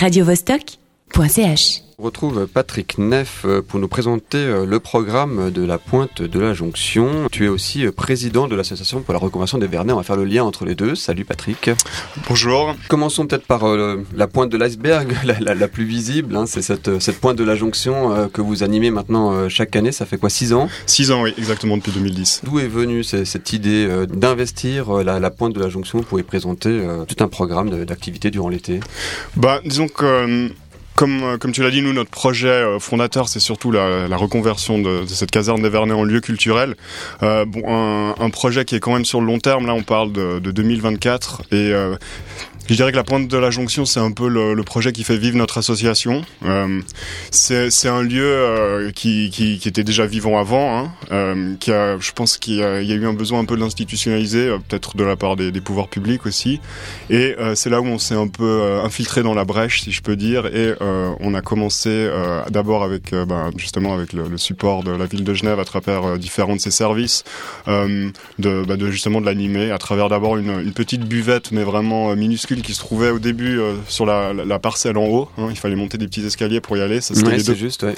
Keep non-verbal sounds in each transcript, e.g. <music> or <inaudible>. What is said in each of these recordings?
Radio Vostok radiovostok.ch. On retrouve Patrick Neff euh, pour nous présenter euh, le programme de la pointe de la jonction. Tu es aussi euh, président de l'association pour la reconversion des Vernets. On va faire le lien entre les deux. Salut Patrick. Bonjour. Commençons peut-être par la pointe de l'iceberg, <laughs> la, plus visible. Hein. C'est cette, cette, pointe de la jonction que vous animez maintenant chaque année. Ça fait quoi, six ans? Six ans, oui, exactement depuis 2010. D'où est venue cette idée d'investir la, pointe de la jonction pour y présenter tout un programme d'activité durant l'été? Bah, disons que comme, euh, comme tu l'as dit, nous, notre projet euh, fondateur, c'est surtout la, la reconversion de, de, cette caserne des Vernets en lieu culturel. Euh, bon, un, un, projet qui est quand même sur le long terme. Là, on parle de, de 2024 et euh, je dirais que la pointe de la jonction, c'est un peu le, le, projet qui fait vivre notre association. Euh, c'est un lieu euh, qui, qui, qui, était déjà vivant avant, hein, euh, qui a, je pense qu'il y, a eu un besoin un peu de l'institutionnaliser, euh, peut-être de la part des, des, pouvoirs publics aussi. Et euh, c'est là où on s'est un peu euh, infiltré dans la brèche, si je peux dire, et on a commencé d'abord avec ben, justement avec le, le, support de la ville de Genève à travers différents de ses services, de, ben, de, justement de l'animer à travers d'abord une, une petite buvette, mais vraiment minuscule qui se trouvait au début euh, sur la, la, parcelle en haut. Hein, il fallait monter des petits escaliers pour y aller. C'était les, deux, juste, ouais.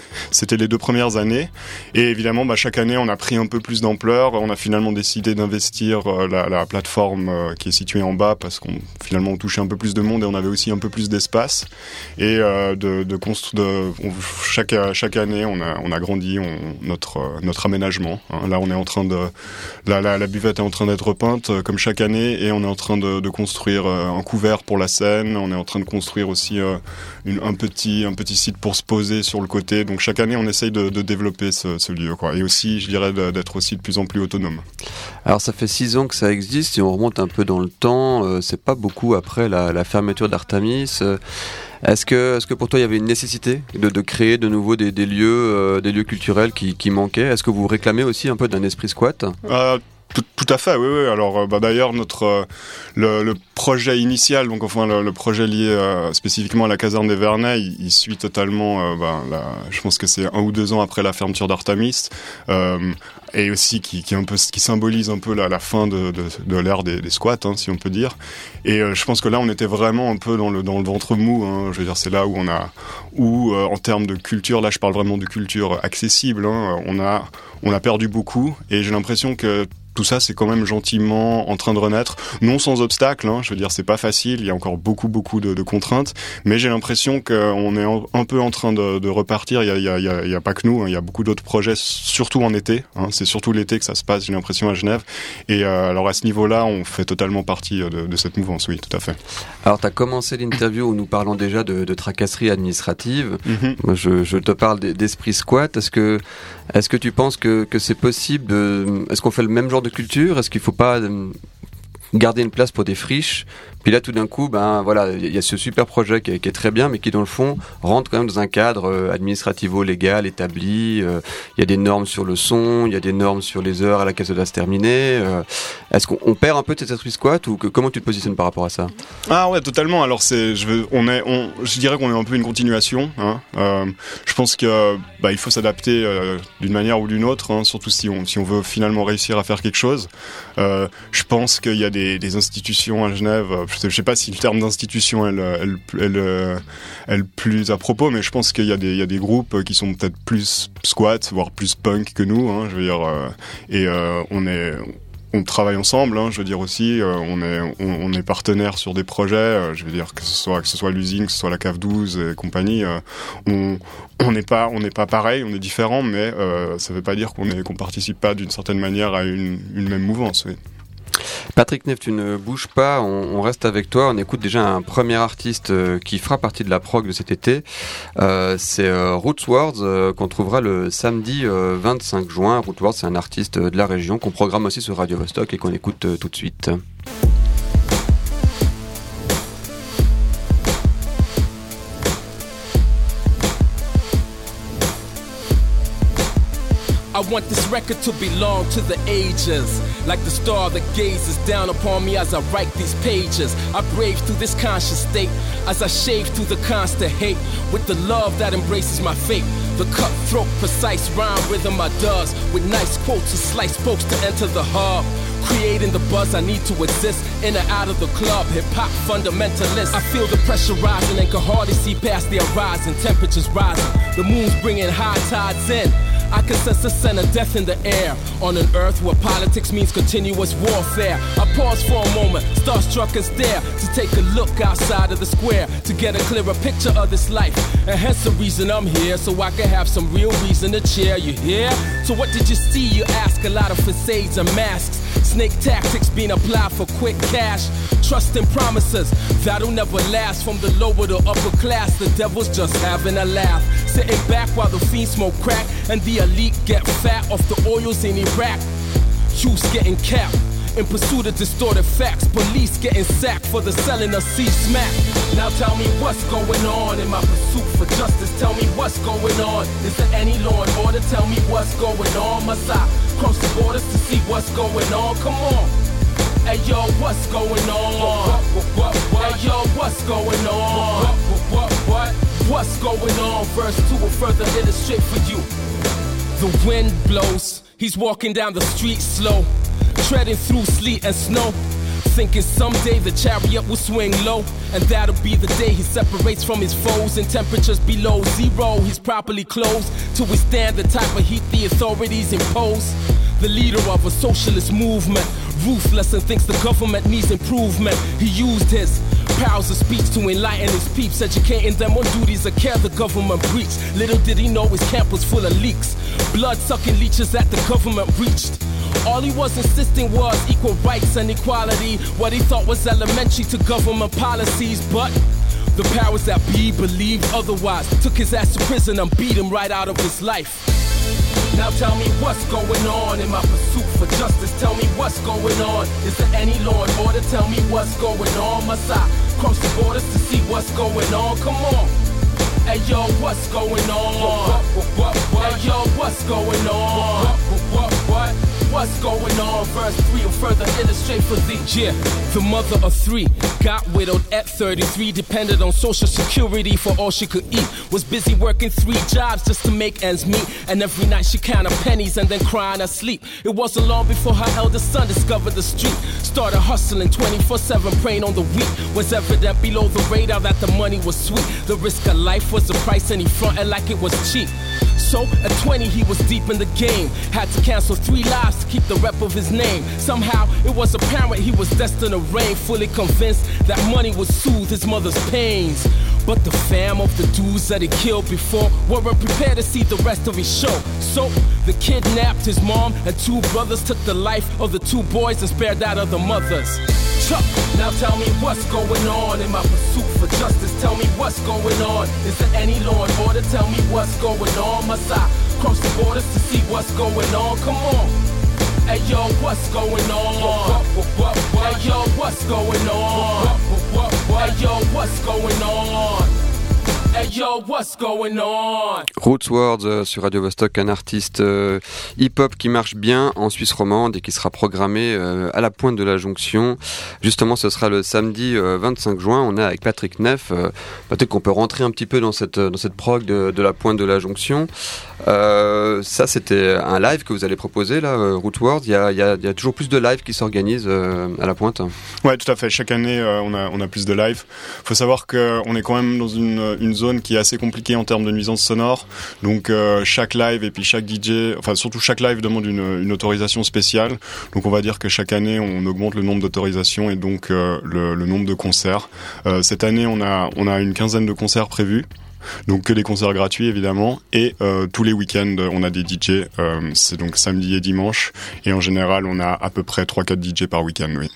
les deux premières années. Et évidemment, bah, chaque année, on a pris un peu plus d'ampleur. On a finalement décidé d'investir euh, la, la, plateforme euh, qui est située en bas parce qu'on finalement on touchait un peu plus de monde et on avait aussi un peu plus d'espace. Et de, de, de chaque, chaque année, on a, on a grandi on, notre, notre aménagement. Hein. Là, on est en train de la, la, la buvette est en train d'être peinte comme chaque année et on est en train de, de construire un couvert pour la scène. On est en train de construire aussi euh, une, un petit un petit site pour se poser sur le côté. Donc chaque année, on essaye de, de développer ce, ce, lieu, quoi. Et aussi, je dirais, d'être aussi de plus en plus autonome. Alors ça fait six ans que ça existe. Si on remonte un peu dans le temps, euh, c'est pas beaucoup après la, la fermeture d'Artamis. Euh, est-ce que, est-ce que pour toi il y avait une nécessité de, de créer de nouveau des, des lieux, euh, des lieux culturels qui, qui manquaient? Est-ce que vous réclamez aussi un peu d'un esprit squat? Euh, tout, à fait, oui, oui. Alors, euh, bah, d'ailleurs, notre euh, le, le, projet initial, donc enfin le, le projet lié euh, spécifiquement à la caserne des Vernets, il, suit totalement. bah, la, je pense que c'est un ou deux ans après la fermeture d'Artamis, et aussi qui, qui un peu qui symbolise un peu la, la fin de, de, de l'ère des, des, squats, hein, si on peut dire. Et je pense que là, on était vraiment un peu dans le dans le ventre mou. Hein, je veux dire, c'est là où on a où en termes de culture, là, je parle vraiment de culture accessible. Hein, on a on a perdu beaucoup, et j'ai l'impression que tout ça, c'est quand même gentiment en train de renaître, non sans obstacle. Hein, je veux dire, c'est pas facile. Il y a encore beaucoup, beaucoup de, de contraintes, mais j'ai l'impression qu'on est en, un peu en train de, de repartir. Il y a, il y a, il y a pas que nous. Hein, il y a beaucoup d'autres projets, surtout en été. Hein, c'est surtout l'été que ça se passe. J'ai l'impression à Genève. Et euh, alors à ce niveau-là, on fait totalement partie de, de, cette mouvance. Oui, tout à fait. Alors, tu as commencé l'interview où nous parlons déjà de, de tracasserie administrative. Mm -hmm. Moi, je, je, te parle d'esprit squat. Est-ce que, est-ce que tu penses que, que c'est possible de, Est-ce qu'on fait le même genre de culture Est-ce qu'il ne faut pas euh, garder une place pour des friches puis là, tout d'un coup, ben voilà, il y a ce super projet qui est, très bien, mais qui dans le fond rentre quand même dans un cadre euh, administrativo-légal établi. Euh, il y a des normes sur le son, il y a des normes sur les heures à laquelle ça doit se terminer. Euh, Est-ce qu'on perd un peu de cet esprit squat ou que, comment tu te positionnes par rapport à ça? Ah ouais, totalement. Alors c'est, je veux, on est, je dirais qu'on est un peu une continuation. Hein. Je pense que bah, il faut s'adapter d'une manière ou d'une autre, hein, surtout si on, si on veut finalement réussir à faire quelque chose. Je pense qu'il y a des, des institutions à Genève je sais pas si le terme d'institution est elle, elle, elle, plus à propos, mais je pense qu'il y, des, y a des groupes qui sont peut-être plus squat, voire plus punk que nous. Hein, je veux dire, euh, et euh, on est on travaille ensemble, hein, je veux dire aussi, euh, on est on, est partenaire sur des projets, euh, je veux dire que ce soit que ce soit l'usine, que ce soit la cave 12 et compagnie, euh, on on n'est pas on n'est pas pareil, on est différent, mais ça veut pas dire qu'on qu'on participe pas d'une certaine manière à une, même mouvance. Patrick Neff, tu ne bouges pas, on, reste avec toi. On écoute déjà un premier artiste euh, qui fera partie de la prog de cet été. Euh, c'est euh, Rootswords qu'on trouvera le samedi 25 juin. Rootswords, c'est un artiste de la région qu'on programme aussi sur Radio Vostok et qu'on écoute tout de suite. I want this record to belong to the ages. Like the star that gazes down upon me as I write these pages. I brave through this conscious state as I shave through the constant hate with the love that embraces my fate. The cutthroat, precise rhyme rhythm I does with nice quotes and slice folks to enter the hub. Creating the buzz I need to exist in and out of the club. Hip hop fundamentalist. I feel the pressure rising and can hardly see past the horizon. Temperatures rising. The moon's bringing high tides in. I can sense the scent of death in the air on an earth where politics means continuous warfare. I pause for a moment, starstruck and stare to take a look outside of the square to get a clearer picture of this life. And hence the reason I'm here, so I can have some real reason to cheer. You hear? So what did you see? You ask a lot of facades and masks. Snake tactics being applied for quick cash. Trust and promises that'll never last. From the lower to upper class, the devil's just having a laugh. Sitting back while the fiends smoke crack and the elite get fat off the oils in Iraq. Youths getting capped in pursuit of distorted facts. Police getting sacked for the selling of C smack. Now tell me what's going on in my pursuit for justice. Tell me what's going on. Is there any law and order? Tell me what's going on. Must I cross the borders to see what's going on? Come on. Hey yo, what's going on? Hey yo, what's going on? What, what, What's going on? Verse 2 will further illustrate for you. The wind blows, he's walking down the street slow, treading through sleet and snow. Thinking someday the chariot will swing low, and that'll be the day he separates from his foes in temperatures below zero. He's properly closed to withstand the type of heat the authorities impose. The leader of a socialist movement, ruthless and thinks the government needs improvement. He used his powers of speech to enlighten his peeps, educating them on duties of care the government breached. Little did he know his camp was full of leaks, blood sucking leeches that the government reached. All he was insisting was equal rights and equality, what he thought was elementary to government policies, but the powers that be believed otherwise. Took his ass to prison and beat him right out of his life. Now tell me what's going on in my pursuit for justice. Tell me what's going on. Is there any law and order? Tell me what's going on. Must I cross the borders to see what's going on? Come on. Hey yo, what's going on? Hey yo, what's going on? What's going on? Verse 3 will further illustrate for thee. The mother of three got widowed at 33, depended on social security for all she could eat. Was busy working three jobs just to make ends meet. And every night she counted pennies and then crying asleep. It wasn't long before her eldest son discovered the street. Started hustling 24 7, praying on the weak. Was evident below the radar that the money was sweet. The risk of life was the price, and he fronted like it was cheap. So at 20 he was deep in the game. Had to cancel three lives to keep the rep of his name. Somehow it was apparent he was destined to reign. Fully convinced that money would soothe his mother's pains. But the fam of the dudes that he killed before weren't prepared to see the rest of his show. So the kidnapped his mom and two brothers took the life of the two boys and spared that of the mothers. Chuck, now tell me what's going on in my pursuit for justice. Tell me what's going on. Is there any law and order? Tell me what's going on. Must I cross the borders to see what's going on? Come on. Hey yo, what's going on? Hey yo, what's going on? Hey yo, what's going on? Roots Words euh, sur Radio Vostok, un artiste euh, hip-hop qui marche bien en Suisse romande et qui sera programmé euh, à la pointe de la jonction. Justement, ce sera le samedi 25 juin. On est avec Patrick Neff. Peut-être qu'on peut rentrer un petit peu dans cette, dans prog de, de la pointe de la jonction. Ça, c'était un live que vous allez proposer, là. Il y a, il y a, il toujours plus de lives qui s'organisent à la pointe. Ouais, tout à fait. Chaque année, on, a, plus de lives. faut savoir qu'on est quand même dans une, zone qui est assez compliquée en termes de nuisance sonore. Donc euh, chaque live et puis chaque DJ, enfin surtout chaque live demande une, autorisation spéciale. Donc on va dire que chaque année on augmente le nombre d'autorisations et donc euh, le, nombre de concerts. Euh, cette année on a une quinzaine de concerts prévus. Donc que des concerts gratuits évidemment et euh, tous les week-ends on a des DJ. Euh, c'est donc samedi et dimanche et en général on a à peu près 3-4 DJ par week-end. Oui.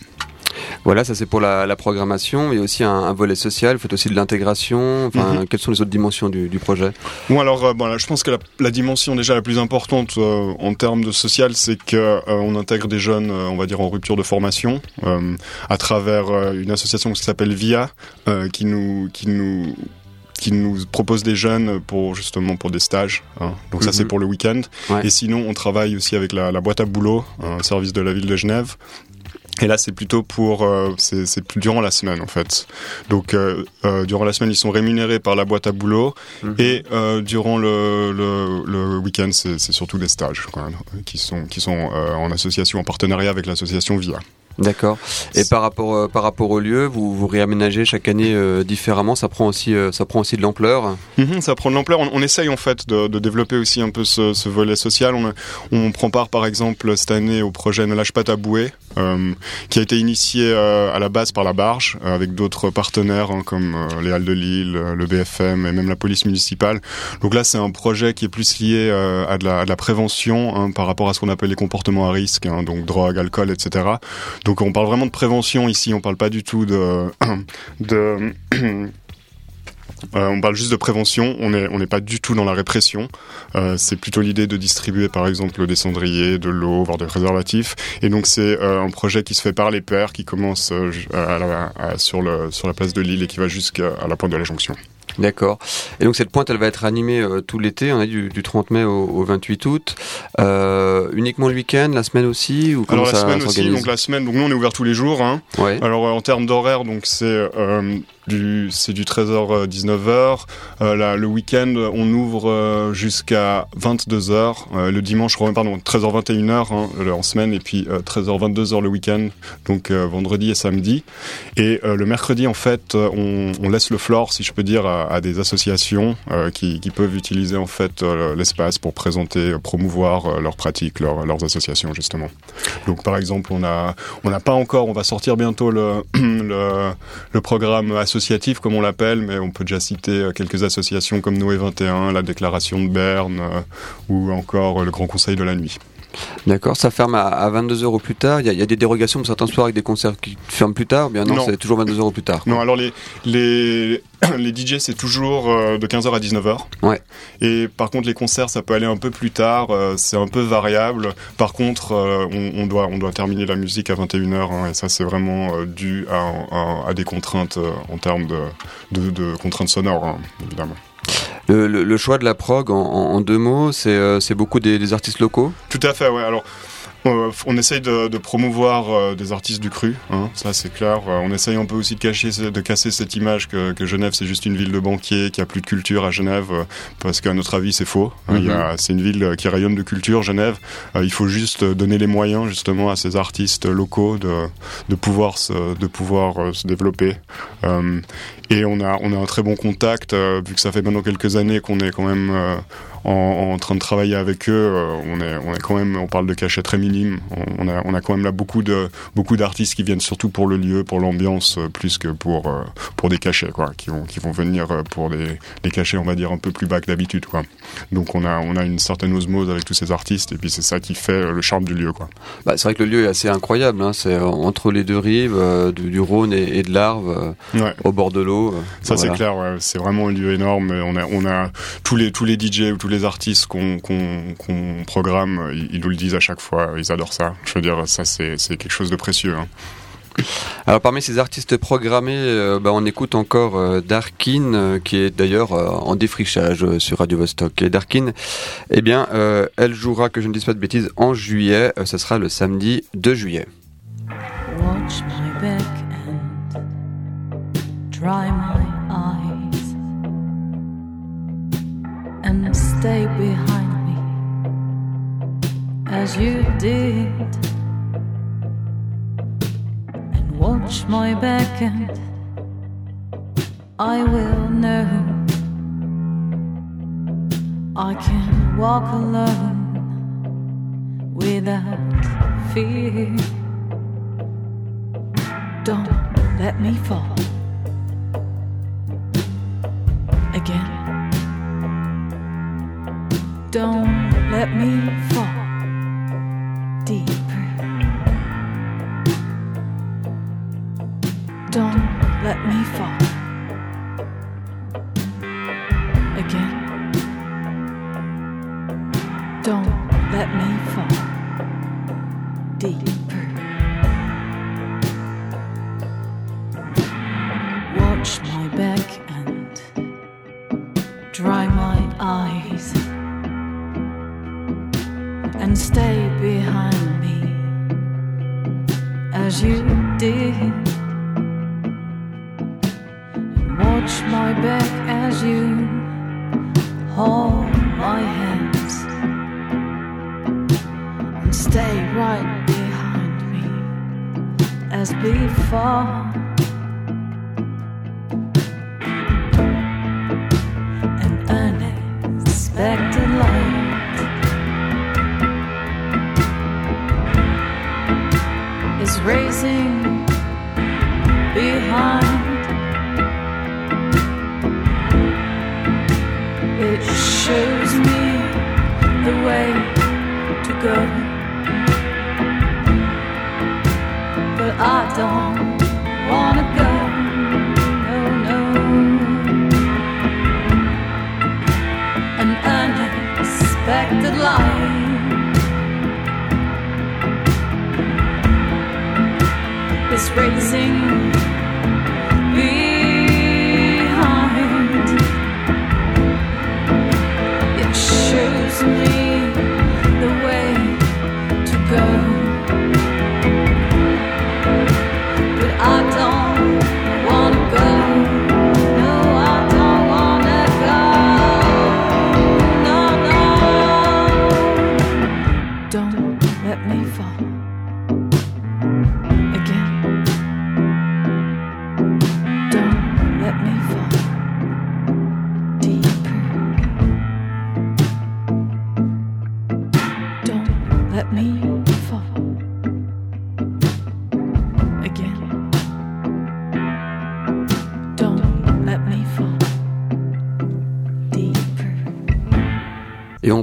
Voilà, ça c'est pour la, la, programmation. Il y a aussi un, un volet social. Vous faites aussi de l'intégration. Enfin, mm -hmm. quelles sont les autres dimensions du, du projet? Bon, alors, euh, bon, là, je pense que la, la, dimension déjà la plus importante euh, en termes de social, c'est que euh, on intègre des jeunes, on va dire en rupture de formation, à travers une association qui s'appelle VIA, qui nous, qui nous qui nous propose des jeunes pour justement pour des stages. Hein. Donc mm -hmm. ça c'est pour le week-end. Ouais. Et sinon on travaille aussi avec la, la boîte à boulot, un service de la ville de Genève, Et là, c'est plutôt pour, euh, c'est plus durant la semaine en fait. Donc, euh, euh, durant la semaine, ils sont rémunérés par la boîte à boulot, mhm. et durant le, le, le week-end, c'est surtout des stages quoi, qui sont qui sont en association, en partenariat avec l'association VIA. D'accord. Et par rapport euh, par rapport au lieu, vous vous réaménagez chaque année euh, différemment. Ça prend aussi euh, ça prend aussi de l'ampleur. Mhm, ça prend de l'ampleur. On, essaye en fait de, de, développer aussi un peu ce, ce volet social. On, on, prend part par exemple cette année au projet Ne lâche pas ta bouée, qui a été initié à la base par la Barge avec d'autres partenaires hein, comme les Halles de Lille, le BFM et même la police municipale. Donc là, c'est un projet qui est plus lié à de, la, à, de la, prévention hein, par rapport à ce qu'on appelle les comportements à risque, hein, donc drogue, alcool, etc. on parle vraiment de prévention ici, on parle pas du tout de... <clears throat> <clears throat> Euh, on parle juste de prévention, on n'est pas du tout dans la répression. Euh, c'est plutôt l'idée de distribuer par exemple des cendriers, de l'eau, voire des préservatifs. Et donc c'est euh, un projet qui se fait par les pairs, qui commence sur, sur la place de Lille et qui va jusqu'à la pointe de la jonction. D'accord. Et donc cette pointe, elle va être animée euh, tout l'été, on a du, du 30 mai au, au 28 août. Euh, uniquement le week-end, la semaine aussi ou Alors la semaine aussi, donc la semaine, donc nous on est ouvert tous les jours. Hein. Ouais. Alors en termes d'horaire, donc c'est euh, du c'est du 13h 19h. Euh, là, le week-end, on ouvre euh, jusqu'à 22h. Euh, le dimanche, pardon, 13h 21h hein, en semaine et puis 13h 22h le week-end. Donc vendredi et samedi. Et le mercredi, en fait, on, on, laisse le floor, si je peux dire, à, à des associations qui, qui, peuvent utiliser en fait l'espace pour présenter, promouvoir leurs pratiques, leurs, leurs associations justement. Donc par exemple, on a on n'a pas encore, on va sortir bientôt le <clears throat> le, le programme associatif comme on l'appelle, mais on peut déjà citer euh, quelques associations comme Noé 21, la Déclaration de Berne euh, ou encore euh, le Grand Conseil de la Nuit. D'accord, ça ferme à, 22h au plus tard. Il y, a, il y, a, des dérogations pour certains soirs avec des concerts qui ferment plus tard. Bien non, c'est toujours 22h au plus tard. Non, alors les les <clears throat> les DJ c'est toujours euh, de 15h à 19h. Ouais. Et par contre les concerts ça peut aller un peu plus tard. Euh, c'est un peu variable. Par contre euh, on, on, doit on doit terminer la musique à 21h hein, et ça c'est vraiment dû à, à, à, des contraintes en termes de, de, de contraintes sonores hein, évidemment. Le, choix de la prog, en, deux mots, c'est euh, beaucoup des, artistes locaux? Tout à fait, ouais. On essaye de, de promouvoir euh, des artistes du cru, hein, ça c'est clair. Euh, on essaye un peu aussi de cacher, de casser cette image que, que Genève c'est juste une ville de banquiers, qui a plus de culture à Genève, euh, parce qu'à notre avis c'est faux. Mm -hmm. C'est une ville qui rayonne de culture, Genève. Euh, il faut juste donner les moyens justement à ces artistes locaux de, de pouvoir se, de pouvoir se développer. et on a on a un très bon contact vu que ça fait maintenant quelques années qu'on est quand même en, en, train de travailler avec eux. on est on est quand même on parle de cachets très minime. On a, on a quand même là beaucoup de beaucoup d'artistes qui viennent surtout pour le lieu, pour l'ambiance, euh, plus que pour euh, pour des cachets, quoi, qui vont qui vont venir euh, pour des, des cachets, on va dire un peu plus bas que d'habitude, quoi. Donc on a on a une certaine osmose avec tous ces artistes, et puis c'est ça qui fait le charme du lieu, quoi. Bah, c'est vrai que le lieu est assez incroyable. Hein. C'est entre les deux rives euh, du, du, Rhône et, et de l'Arve, ouais. au bord de l'eau. ça voilà. c'est clair. Ouais. C'est vraiment un lieu énorme. On a on a tous les tous les DJ ou tous les artistes qu'on qu'on qu programme, ils, ils nous le disent à chaque fois ils adorent ça. Je veux dire, ça c'est quelque chose de précieux. Hein. Alors parmi ces artistes programmés, euh, bah, on écoute encore euh, Darkin, euh, qui est d'ailleurs euh, en défrichage euh, sur Radio Vostok. Et Darkin, eh bien, euh, elle jouera, que je ne dise pas de bêtises, en juillet. ce sera le samedi 2 juillet. Watch my back and dry my as you did. And watch my back and I will know. I can walk alone without fear. Don't let me fall again. Don't let me Don't let me fall deeper. Racing behind. It shows me the way to go, but I don't wanna go. unexpected life. racing behind. It shows me.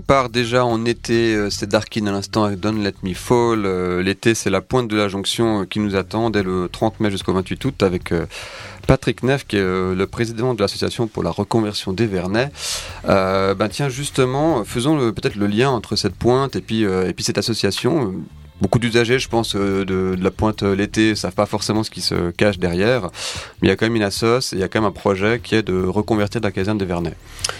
Part déjà en été, euh, c'est Darkin à l'instant avec Don't Let Me Fall. Euh, l'été, c'est la pointe de la jonction euh, qui nous attend dès le 30 mai jusqu'au 28 août avec Patrick Neff, qui est le président de l'association pour la reconversion des Vernets. ben tiens, justement, faisons peut-être le lien entre cette pointe et et puis cette association beaucoup d'usagers, je pense, euh, de, la pointe euh, l'été, savent pas forcément ce qui se cache derrière. Mais il y a quand même une assoce il y a quand même un projet qui est de reconvertir la caserne de Vernet.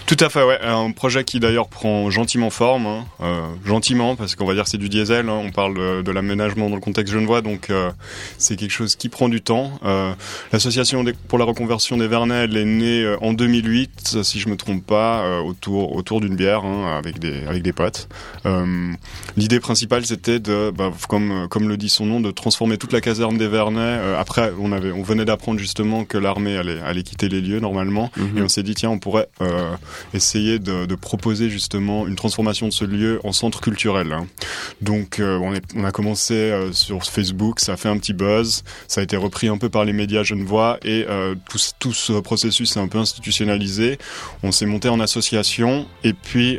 Tout à fait, ouais. Un projet qui d'ailleurs prend gentiment forme, hein. euh, gentiment, parce qu'on va dire c'est du diesel. Hein. On parle de, l'aménagement dans le contexte genevois, donc euh, c'est quelque chose qui prend du temps. Euh, L'association pour la reconversion des Vernets, elle est née en 2008, si je me trompe pas, autour autour d'une bière hein, avec des avec des potes. L'idée principale, c'était de bah, comme, comme le dit son nom, de transformer toute la caserne des Vernets. Euh, après, on, avait, on venait d'apprendre justement que l'armée allait, allait quitter les lieux normalement, mhm. et on s'est dit tiens, on pourrait euh, essayer de, de, proposer justement une transformation de ce lieu en centre culturel. Hein. Donc, euh, on, est, on, a commencé euh, sur Facebook, ça a fait un petit buzz, ça a été repris un peu par les médias genevois, et tout, tout ce processus s'est un peu institutionnalisé. On s'est monté en association, et puis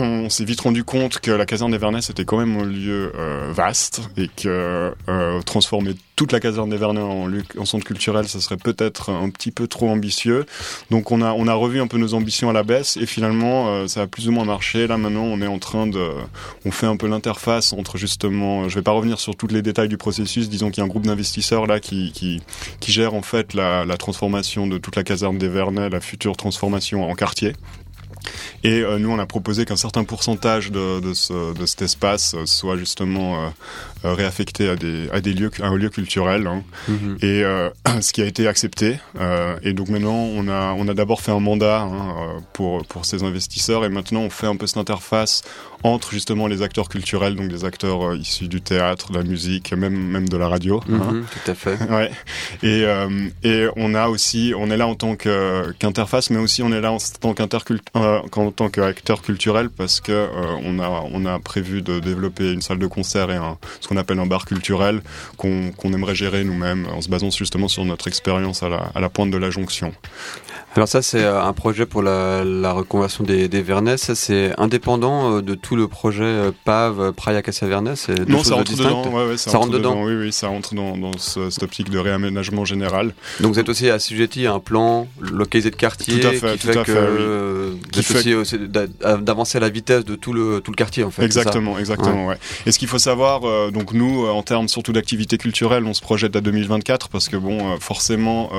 on s'est vite rendu compte que la caserne des Vernets c'était quand même un lieu euh, vaste et que euh, transformer toute la caserne des Vernets en, en centre culturel, ça serait peut-être un petit peu trop ambitieux. Donc on a on a revu un peu nos ambitions à la baisse et finalement euh, ça a plus ou moins marché. Là maintenant on est en train de on fait un peu l'interface entre justement je vais pas revenir sur tous les détails du processus. Disons qu'il y a un groupe d'investisseurs là qui, qui gère en fait la, la transformation de toute la caserne des Vernets, la future transformation en quartier. Et euh, nous, on a proposé qu'un certain pourcentage de, de, ce, de, cet espace euh, soit justement euh, réaffecté à des, à des lieux, à un lieu culturel. Hein. Mhm. Et <clears throat> ce qui a été accepté. et donc maintenant, on a, on a d'abord fait un mandat hein, pour, pour ces investisseurs. Et maintenant, on fait un peu cette interface entre justement les acteurs culturels, donc des acteurs issus du théâtre, de la musique, même, même de la radio. Mhm, hein. Tout à fait. <laughs> Ouais. Et, et on a aussi, on est là en tant qu'interface, mais aussi on est là en tant tant qu'acteur culturel parce que euh, on a on a prévu de développer une salle de concert et un, ce qu'on appelle un bar culturel qu'on qu'on aimerait gérer nous-mêmes en se basant justement sur notre expérience à la, à la pointe de la jonction. Alors ça c'est euh, un projet pour la, la reconversion des, des ça c'est indépendant euh, de tout le projet PAV, Praia Casa Vernès Non, ça rentre dedans, ouais, ouais, ça, ça rentre, dedans? Oui, oui, ça rentre dans, dans ce, cette optique de réaménagement général. Donc vous êtes aussi assujetti à un plan localisé de quartier tout à fait, qui tout fait à que fait, qui d'avancer à la vitesse de tout le tout le quartier en fait. Exactement, exactement. Ouais. Et ce qu'il faut savoir, donc nous, en termes surtout d'activité culturelle, on se projette à 2024 parce que bon, forcément,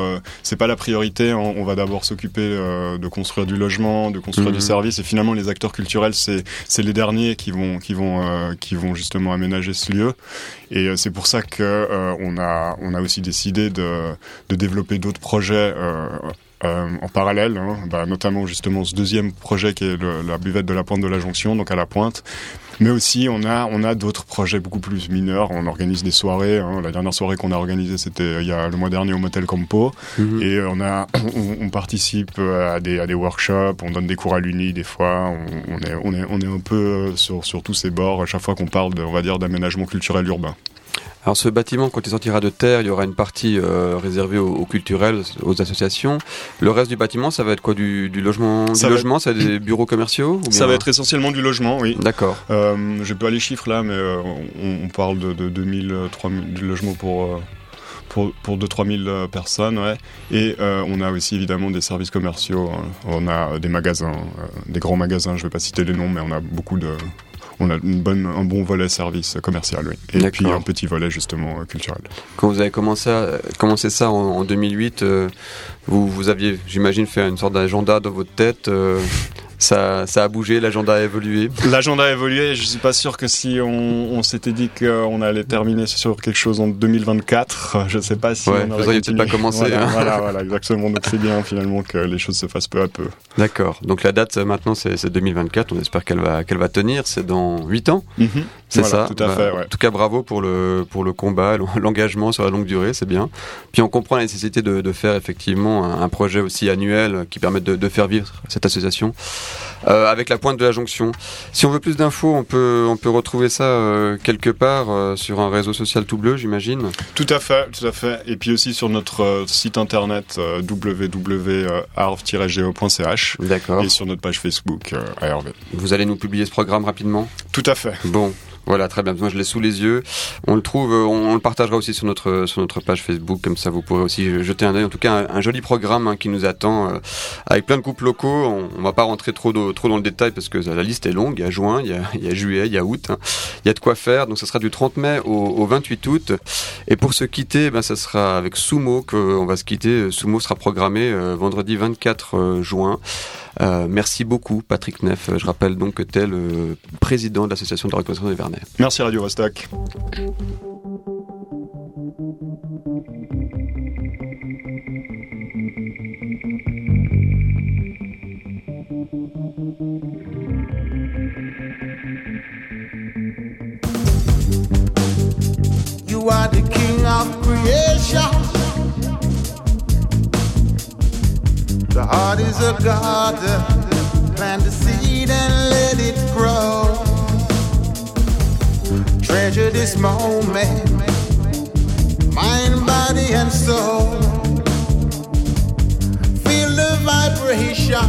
c'est pas la priorité. Hein. On va d'abord s'occuper de construire du logement, de construire du mhm. service, et finalement les acteurs culturels, c'est c'est les derniers qui vont qui vont qui vont justement aménager ce lieu. Et c'est pour ça que on a on a aussi décidé de de développer d'autres projets euh, euh, en parallèle, hein, bah, notamment justement ce deuxième projet qui est la buvette de la pointe de la jonction, donc à la pointe. Mais aussi, on a, on a d'autres projets beaucoup plus mineurs. On organise des soirées. Hein. La dernière soirée qu'on a organisée, c'était euh, il y a le mois dernier au Motel Campo. Mhm. Et on a, <clears throat> on, participe à des, à des workshops. On donne des cours à l'Uni des fois. On, on, est, on est, on est un peu sur, sur tous ces bords à chaque fois qu'on parle, de, on va dire, d'aménagement culturel urbain. Alors ce bâtiment, quand il sortira de terre, il y aura une partie euh, réservée aux, culturels, aux associations. Le reste du bâtiment, ça va être quoi du, logement? Ça Du logement, ça va être des bureaux commerciaux Ça va être essentiellement du logement, oui. D'accord. Euh, J'ai pas les chiffres là, mais euh, on, parle de, de 2000, 3000 du logement pour... Euh, pour, pour 2-3 000 personnes, ouais. Et on a aussi évidemment des services commerciaux. Hein. On a des magasins, des grands magasins. Je vais pas citer les noms, mais on a beaucoup de, on a une bonne, un bon volet service commercial, oui. Et puis un petit volet justement culturel. Quand vous avez commencé, à, commencé ça en, 2008, euh, vous, vous aviez, j'imagine, fait une sorte d'agenda dans votre tête. Euh, ça, ça a bougé, l'agenda a évolué. L'agenda a évolué. Je suis pas sûr que si on, on s'était dit qu'on allait terminer sur quelque chose en 2024, je sais pas si ouais, on aurait peut-être pas commencé. Voilà, hein. voilà, voilà, exactement. Donc c'est bien finalement que les choses se fassent peu à peu. D'accord. Donc la date maintenant c'est 2024. On espère qu'elle va qu'elle va tenir. C'est dans 8 ans. Mhm. C'est ça. Tout à fait. Ouais. En tout cas, bravo pour le pour le combat, <laughs> l'engagement sur la longue durée, c'est bien. Puis on comprend la nécessité de, de faire effectivement un, projet aussi annuel qui permette de, de faire vivre cette association. Euh, avec la pointe de la jonction. Si on veut plus d'infos, on peut, on peut retrouver ça euh, quelque part euh, sur un réseau social tout bleu, j'imagine. Tout à fait, tout à fait. Et puis aussi sur notre site internet www.arv-geo.ch. D'accord. Et sur notre page Facebook ARV. Vous allez nous publier ce programme rapidement? Tout à fait. Bon, voilà, très bien. Moi, je l'ai sous les yeux. On le trouve, euh, on, le partagera aussi sur notre sur notre page Facebook, comme ça vous pourrez aussi jeter un œil. En tout cas, un, joli programme hein, qui nous attend euh, avec plein de groupes locaux. On, on va pas rentrer trop dans le détail parce que la liste est longue. Il y a juin, il y a, juillet, il y a août. Hein. Il y a de quoi faire. Donc, ça sera du 30 mai au, au 28 août. Et pour se quitter, ben, ça sera avec Sumo qu'on va se quitter. Sumo sera programmé euh, vendredi 24 juin. Euh, merci beaucoup, Patrick Neff. Je rappelle donc que tu es le président de l'association de reconnaissance des Vernet. Merci Radio Vostok. You are the king of creation. The heart is a garden, plant the seed and let it grow. Treasure this moment, mind, body, and soul. Feel the vibration,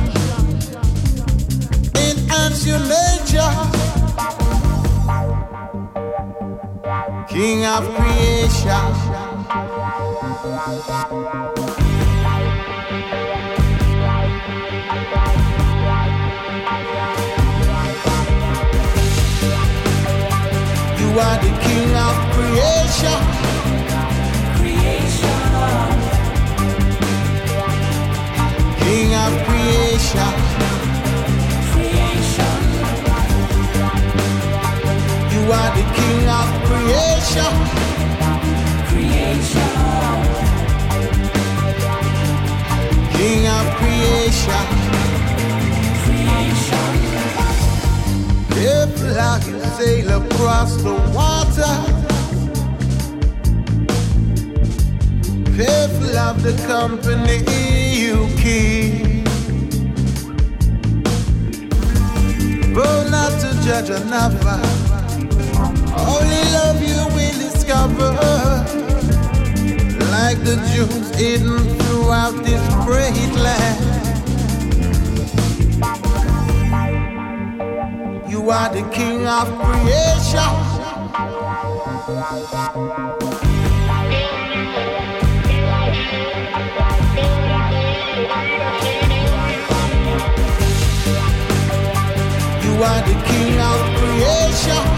enhance your nature. King of creation. Creation. Creation. King of creation. Creation. Sail across the water. The company you keep. But not to judge another. Only love you discover. Like the jewels hidden throughout this great land. You are the king of creation. You are the king of creation.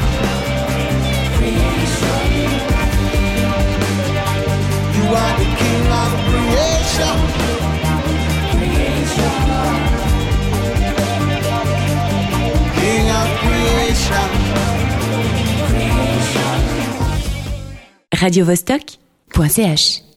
radiovostok.ch